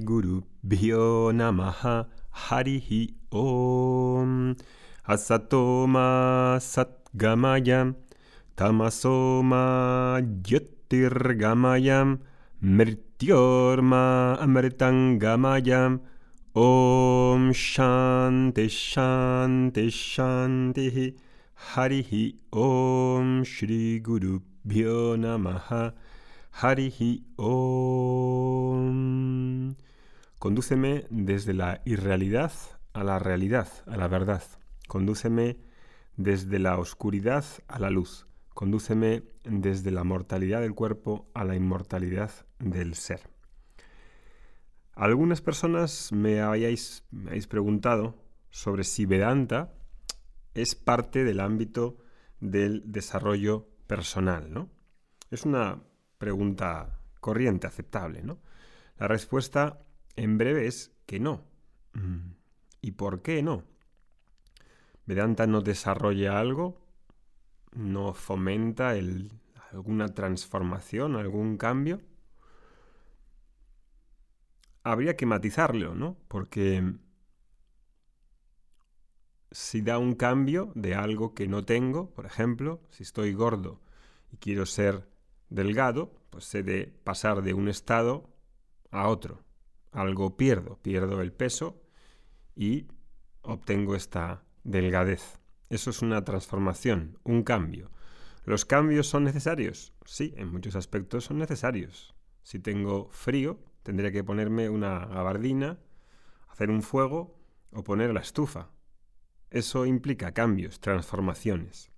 Guru Bhyo Namaha Harihi Om Asatoma Satgamayam Tamasoma Jyotirgamayam Mrityorma Amritangamayam Om Shanti Shanti Shanti Harihi Om Shri Guru Bhyo Namaha Harihi Om. Condúceme desde la irrealidad a la realidad, a la verdad. Condúceme desde la oscuridad a la luz. Condúceme desde la mortalidad del cuerpo a la inmortalidad del ser. Algunas personas me habéis, me habéis preguntado sobre si Vedanta es parte del ámbito del desarrollo personal, ¿no? Es una pregunta corriente, aceptable, ¿no? La respuesta en breve es que no. Mm. ¿Y por qué no? Vedanta no desarrolla algo, no fomenta alguna transformación, algún cambio. Habría que matizarlo, ¿no? Porque si da un cambio de algo que no tengo, por ejemplo, si estoy gordo y quiero ser delgado, pues he de pasar de un estado a otro. Algo pierdo, pierdo el peso y obtengo esta delgadez. Eso es una transformación, un cambio. ¿Los cambios son necesarios? Sí, en muchos aspectos son necesarios. Si tengo frío, tendré que ponerme una gabardina, hacer un fuego o poner la estufa. Eso implica cambios, transformaciones.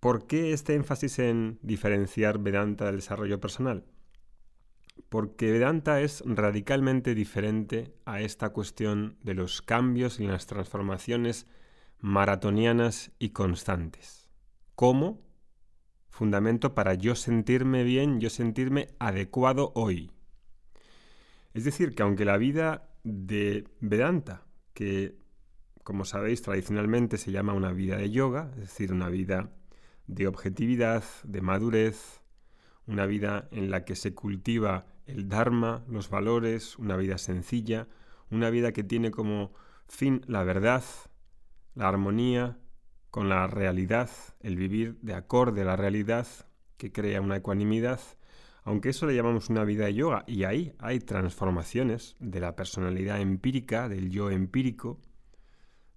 ¿Por qué este énfasis en diferenciar Vedanta del desarrollo personal? Porque Vedanta es radicalmente diferente a esta cuestión de los cambios y las transformaciones maratonianas y constantes. ¿Cómo? Fundamento para yo sentirme bien, yo sentirme adecuado hoy. Es decir, que aunque la vida de Vedanta, que como sabéis tradicionalmente se llama una vida de yoga, es decir, una vida de objetividad, de madurez, una vida en la que se cultiva el Dharma, los valores, una vida sencilla, una vida que tiene como fin la verdad, la armonía con la realidad, el vivir de acorde a la realidad que crea una ecuanimidad, aunque eso le llamamos una vida de yoga, y ahí hay transformaciones de la personalidad empírica, del yo empírico,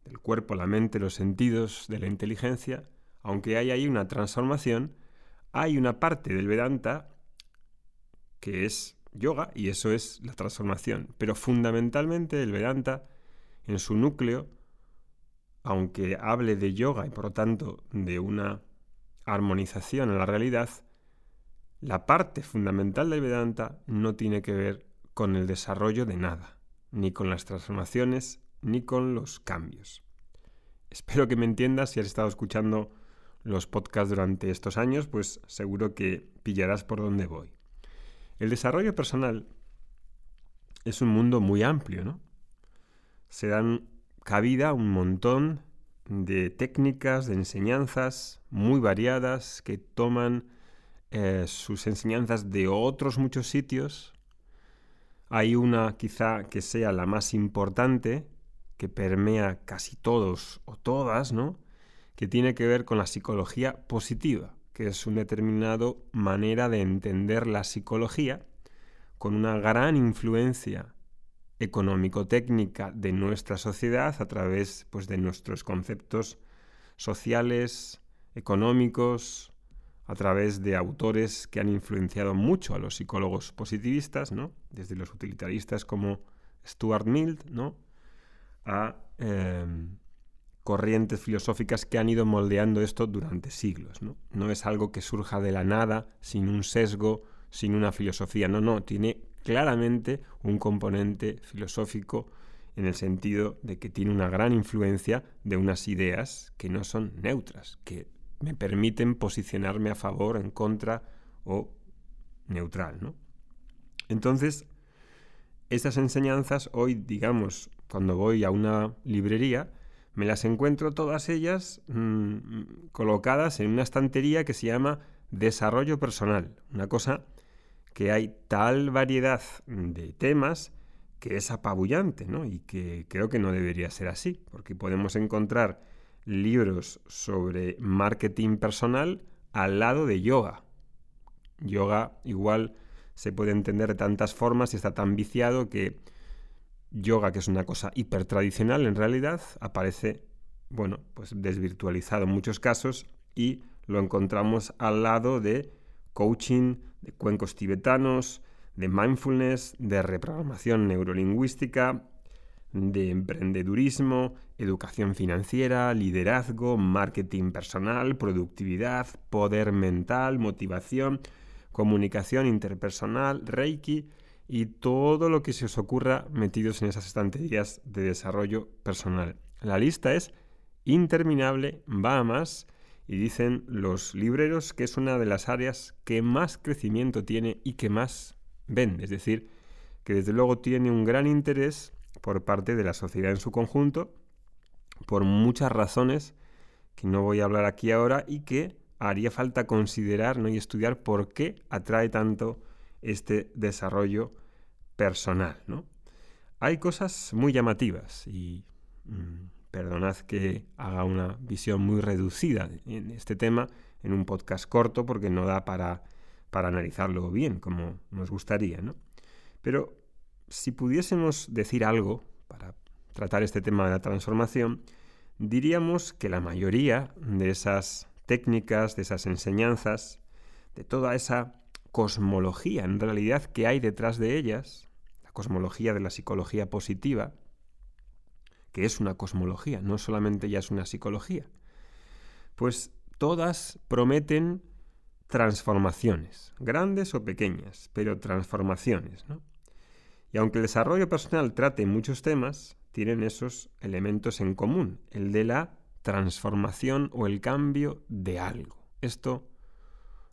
del cuerpo, la mente, los sentidos, de la inteligencia, aunque hay ahí una transformación, hay una parte del Vedanta que es yoga y eso es la transformación. Pero fundamentalmente el Vedanta, en su núcleo, aunque hable de yoga y por lo tanto de una armonización en la realidad, la parte fundamental del Vedanta no tiene que ver con el desarrollo de nada, ni con las transformaciones, ni con los cambios. Espero que me entiendas si has estado escuchando los podcasts durante estos años, pues seguro que pillarás por dónde voy. El desarrollo personal es un mundo muy amplio, ¿no? Se dan cabida un montón de técnicas, de enseñanzas muy variadas que toman eh, sus enseñanzas de otros muchos sitios. Hay una quizá que sea la más importante, que permea casi todos o todas, ¿no? que tiene que ver con la psicología positiva, que es una determinada manera de entender la psicología con una gran influencia económico-técnica de nuestra sociedad a través pues, de nuestros conceptos sociales, económicos, a través de autores que han influenciado mucho a los psicólogos positivistas, ¿no? desde los utilitaristas como Stuart Mill, ¿no? a em, corrientes filosóficas que han ido moldeando esto durante siglos. ¿no? no es algo que surja de la nada, sin un sesgo, sin una filosofía. No, no, tiene claramente un componente filosófico en el sentido de que tiene una gran influencia de unas ideas que no son neutras, que me permiten posicionarme a favor, en contra o neutral. ¿no? Entonces, estas enseñanzas hoy, digamos, cuando voy a una librería, me las encuentro todas ellas mm, colocadas en una estantería que se llama desarrollo personal, una cosa que hay tal variedad de temas que es apabullante, ¿no? Y que creo que no debería ser así, porque podemos encontrar libros sobre marketing personal al lado de yoga. Yoga igual se puede entender de tantas formas y está tan viciado que yoga, que es una cosa hiper tradicional en realidad, aparece, bueno, pues desvirtualizado en muchos casos y lo encontramos al lado de coaching, de cuencos tibetanos, de mindfulness, de reprogramación neurolingüística, de emprendedurismo, educación financiera, liderazgo, marketing personal, productividad, poder mental, motivación, comunicación interpersonal, reiki y todo lo que se os ocurra metidos en esas estanterías de desarrollo personal. La lista es interminable, va a más y dicen los libreros que es una de las áreas que más crecimiento tiene y que más vende. Es decir, que desde luego tiene un gran interés por parte de la sociedad en su conjunto, por muchas razones que no voy a hablar aquí ahora y que haría falta considerar ¿no? y estudiar por qué atrae tanto este desarrollo personal. ¿no? Hay cosas muy llamativas y mm, perdonad que haga una visión muy reducida en este tema en un podcast corto porque no da para, para analizarlo bien como nos gustaría. ¿no? Pero si pudiésemos decir algo para tratar este tema de la transformación, diríamos que la mayoría de esas técnicas, de esas enseñanzas, de toda esa cosmología en realidad que hay detrás de ellas, la cosmología de la psicología positiva, que es una cosmología, no solamente ya es una psicología, pues todas prometen transformaciones, grandes o pequeñas, pero transformaciones. ¿no? Y aunque el desarrollo personal trate muchos temas, tienen esos elementos en común, el de la transformación o el cambio de algo. Esto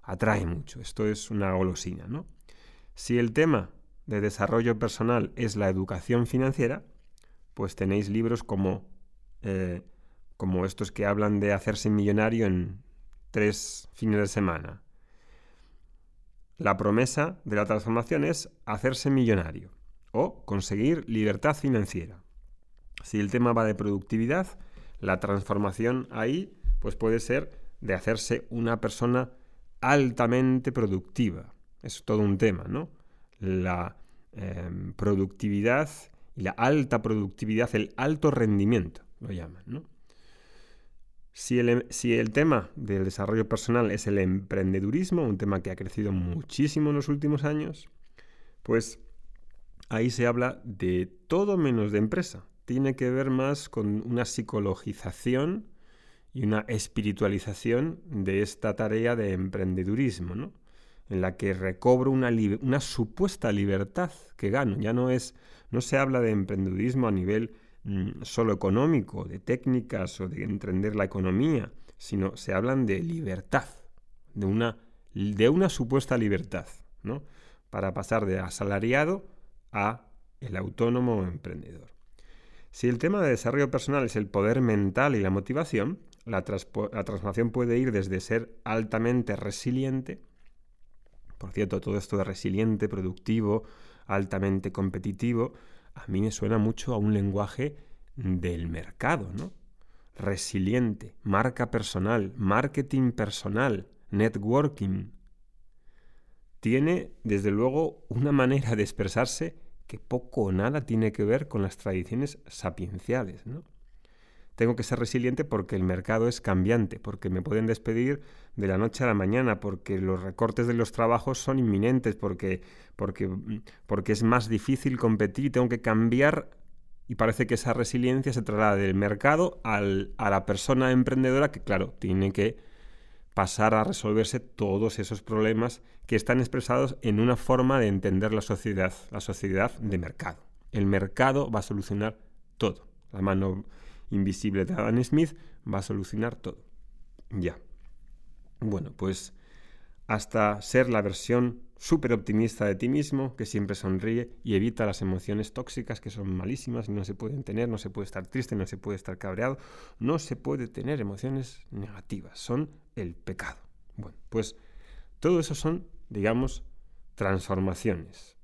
atrae mucho, esto es una golosina, ¿no? Si el tema de desarrollo personal es la educación financiera, pues tenéis libros como, eh, como estos que hablan de hacerse millonario en tres fines de semana. La promesa de la transformación es hacerse millonario o conseguir libertad financiera. Si el tema va de productividad, la transformación ahí pues puede ser de hacerse una persona altamente productiva. Es todo un tema, ¿no? La em, productividad y la alta productividad, el alto rendimiento, lo llaman, ¿no? Si el, si el, tema del desarrollo personal es el emprendedurismo, un tema que ha crecido muchísimo en los últimos años, pues ahí se habla de todo menos de empresa. Tiene que ver más con una psicologización y una espiritualización de esta tarea de emprendedurismo, ¿no? en la que recobro una, una, supuesta libertad que gano. Ya no es, no se habla de emprendedurismo a nivel mm, solo económico, de técnicas o de entender la economía, sino se hablan de libertad, de una, de una supuesta libertad, ¿no? Para pasar de asalariado a el autónomo o emprendedor. Si el tema de desarrollo personal es el poder mental y la motivación, la, transformación puede ir desde ser altamente resiliente, por cierto, todo esto de resiliente, productivo, altamente competitivo, a mí me suena mucho a un lenguaje del mercado, ¿no? Resiliente, marca personal, marketing personal, networking, tiene, desde luego, una manera de expresarse que poco o nada tiene que ver con las tradiciones sapienciales. ¿no? Tengo que ser resiliente porque el mercado es cambiante, porque me pueden despedir de la noche a la mañana, porque los recortes de los trabajos son inminentes, porque, porque, porque es más difícil competir y tengo que cambiar y parece que esa resiliencia se traslada del mercado al, a la persona emprendedora que, claro, tiene que pasar a resolverse todos esos problemas que están expresados en una forma de entender la sociedad, la sociedad de mercado. El mercado va a solucionar todo. La mano invisible de Adam Smith va a solucionar todo. Ya. Bueno, pues hasta ser la versión súper optimista de ti mismo, que siempre sonríe y evita las emociones tóxicas que son malísimas y no se pueden tener, no se puede estar triste, no se puede estar cabreado, no se puede tener emociones negativas, son el pecado. Bueno, pues todo eso son, digamos, transformaciones.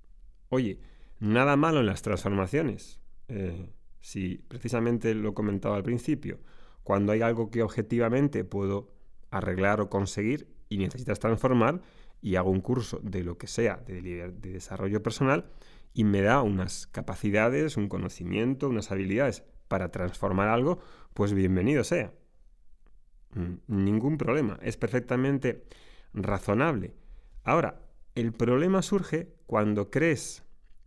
Oye, nada malo en las transformaciones. Eh, si precisamente lo comentaba al principio, cuando hay algo que objetivamente puedo arreglar o conseguir y necesitas transformar, y hago un curso de lo que sea, de, de desarrollo personal, y me da unas capacidades, un conocimiento, unas habilidades para transformar algo, pues bienvenido sea. Mm, ningún problema, es perfectamente razonable. Ahora, el problema surge cuando crees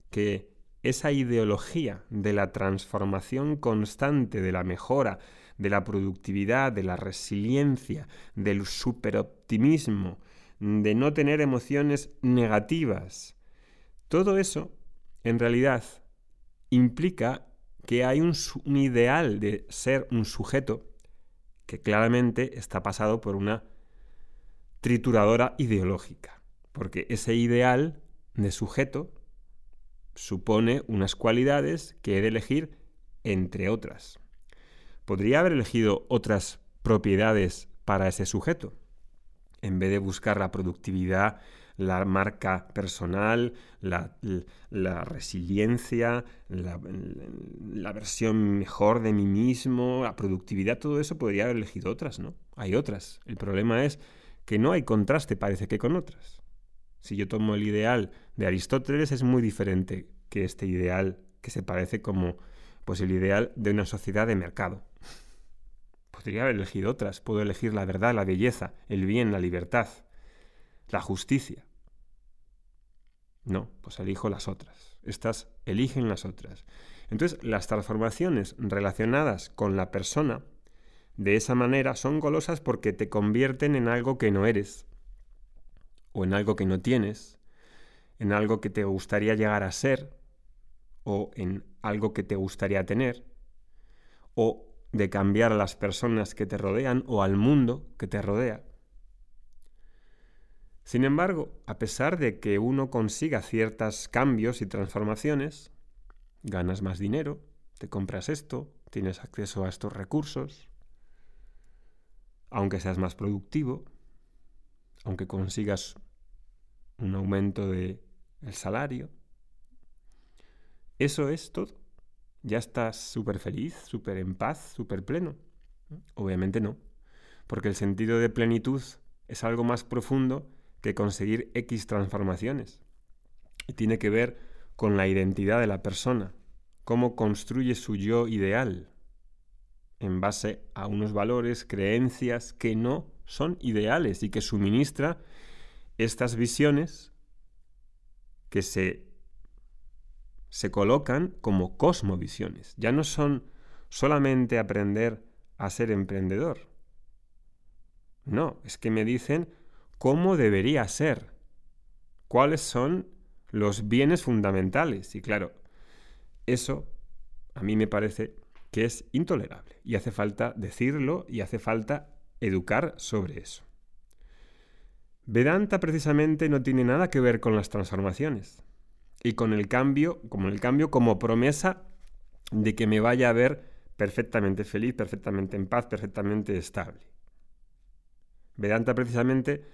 que esa ideología de la transformación constante, de la mejora, de la productividad, de la resiliencia, del superoptimismo, de no tener emociones negativas, todo eso en realidad implica que hay un, ideal de ser un sujeto que claramente está pasado por una trituradora ideológica, porque ese ideal de sujeto supone unas cualidades que he de elegir entre otras. Podría haber elegido otras propiedades para ese sujeto, en vez de buscar la productividad, la marca personal, la, resiliencia, la, versión mejor de mí mismo, la productividad, todo eso podría haber elegido otras, ¿no? Hay otras. El problema es que no hay contraste, parece que con otras. Si yo tomo el ideal de Aristóteles es muy diferente que este ideal que se parece como pues el ideal de una sociedad de mercado. Podría haber elegido otras. Puedo elegir la verdad, la belleza, el bien, la libertad, la justicia. No, pues elijo las otras. Estas eligen las otras. Entonces, las transformaciones relacionadas con la persona de esa manera son golosas porque te convierten en algo que no eres, o en algo que no tienes, en algo que te gustaría llegar a ser, o en algo que te gustaría tener, o de cambiar a las personas que te rodean o al mundo que te rodea. Sin embargo, a pesar de que uno consiga ciertos cambios y transformaciones, ganas más dinero, te compras esto, tienes acceso a estos recursos, aunque seas más productivo, aunque consigas un aumento del el salario. Eso es todo. Ya estás súper feliz, súper en paz, súper pleno. Obviamente no, porque el sentido de plenitud es algo más profundo que conseguir X transformaciones. Y tiene que ver con la identidad de la persona, cómo construye su yo ideal, en base a unos valores, creencias que no son ideales y que suministra estas visiones que se, se colocan como cosmovisiones. Ya no son solamente aprender a ser emprendedor. No, es que me dicen cómo debería ser, cuáles son los bienes fundamentales. Y claro, eso a mí me parece que es intolerable y hace falta decirlo y hace falta educar sobre eso. Vedanta precisamente no tiene nada que ver con las transformaciones y con el cambio, como el cambio como promesa de que me vaya a ver perfectamente feliz, perfectamente en paz, perfectamente estable. Vedanta precisamente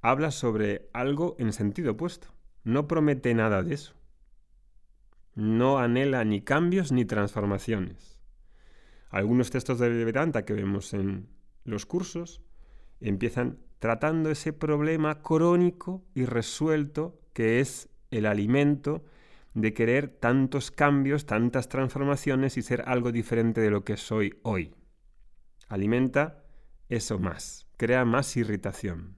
habla sobre algo en sentido opuesto. No promete nada de eso. No anhela ni cambios ni transformaciones. Algunos textos de Vedanta que vemos en los cursos empiezan tratando ese problema crónico y resuelto que es el alimento de querer tantos cambios, tantas transformaciones y ser algo diferente de lo que soy hoy. Alimenta eso más, crea más irritación.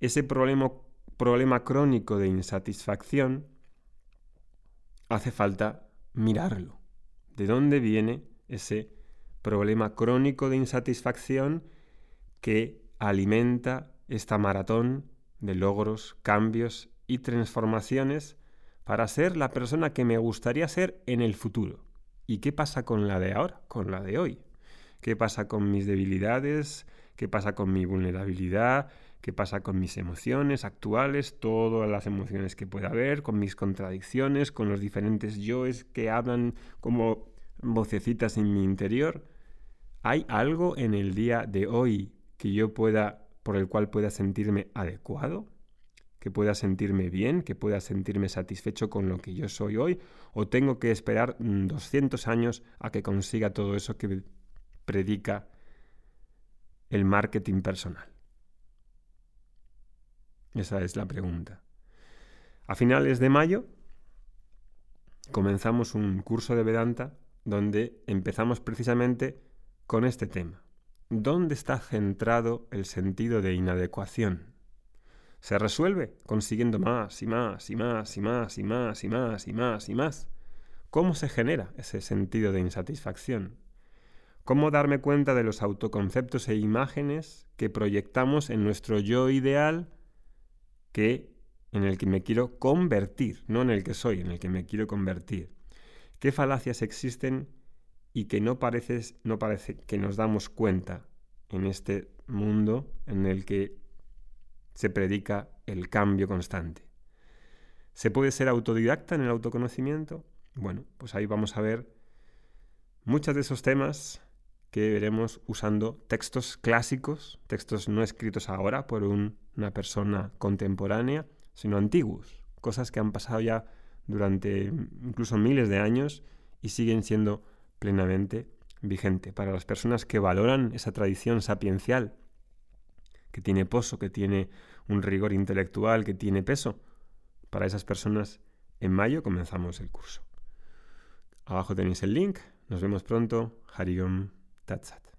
Ese problema, problema crónico de insatisfacción hace falta mirarlo. ¿De dónde viene ese problema crónico de insatisfacción que alimenta esta maratón de logros, cambios y transformaciones para ser la persona que me gustaría ser en el futuro. ¿Y qué pasa con la de ahora, con la de hoy? ¿Qué pasa con mis debilidades? ¿Qué pasa con mi vulnerabilidad? ¿Qué pasa con mis emociones actuales? Todas las emociones que pueda haber, con mis contradicciones, con los diferentes yoes que hablan como vocecitas en mi interior. ¿Hay algo en el día de hoy que yo pueda, por el cual pueda sentirme adecuado, que pueda sentirme bien, que pueda sentirme satisfecho con lo que yo soy hoy, o tengo que esperar 200 mm, años a que consiga todo eso que predica el marketing personal? Esa es la pregunta. A finales de mayo comenzamos un curso de Vedanta donde empezamos precisamente con este tema. ¿Dónde está centrado el sentido de inadecuación? Se resuelve consiguiendo más y más y más y más y más y más y más y más. ¿Cómo se genera ese sentido de insatisfacción? ¿Cómo darme cuenta de los autoconceptos e imágenes que proyectamos en nuestro yo ideal que en el que me quiero convertir, no en el que soy, en el que me quiero convertir? ¿Qué falacias existen y que no parece, que nos damos cuenta en este mundo en el que se predica el cambio constante. ¿Se puede ser autodidacta en el autoconocimiento? Bueno, pues ahí vamos a ver muchos de esos temas que veremos usando textos clásicos, textos no escritos ahora por una persona contemporánea, sino antiguos, cosas que han pasado ya durante incluso miles de años y siguen siendo plenamente vigente para las personas que valoran esa tradición sapiencial que tiene pozo, que tiene un rigor intelectual, que tiene peso. Para esas personas, en mayo comenzamos el curso. Abajo tenéis el link. Nos vemos pronto. Hariom Tatsat.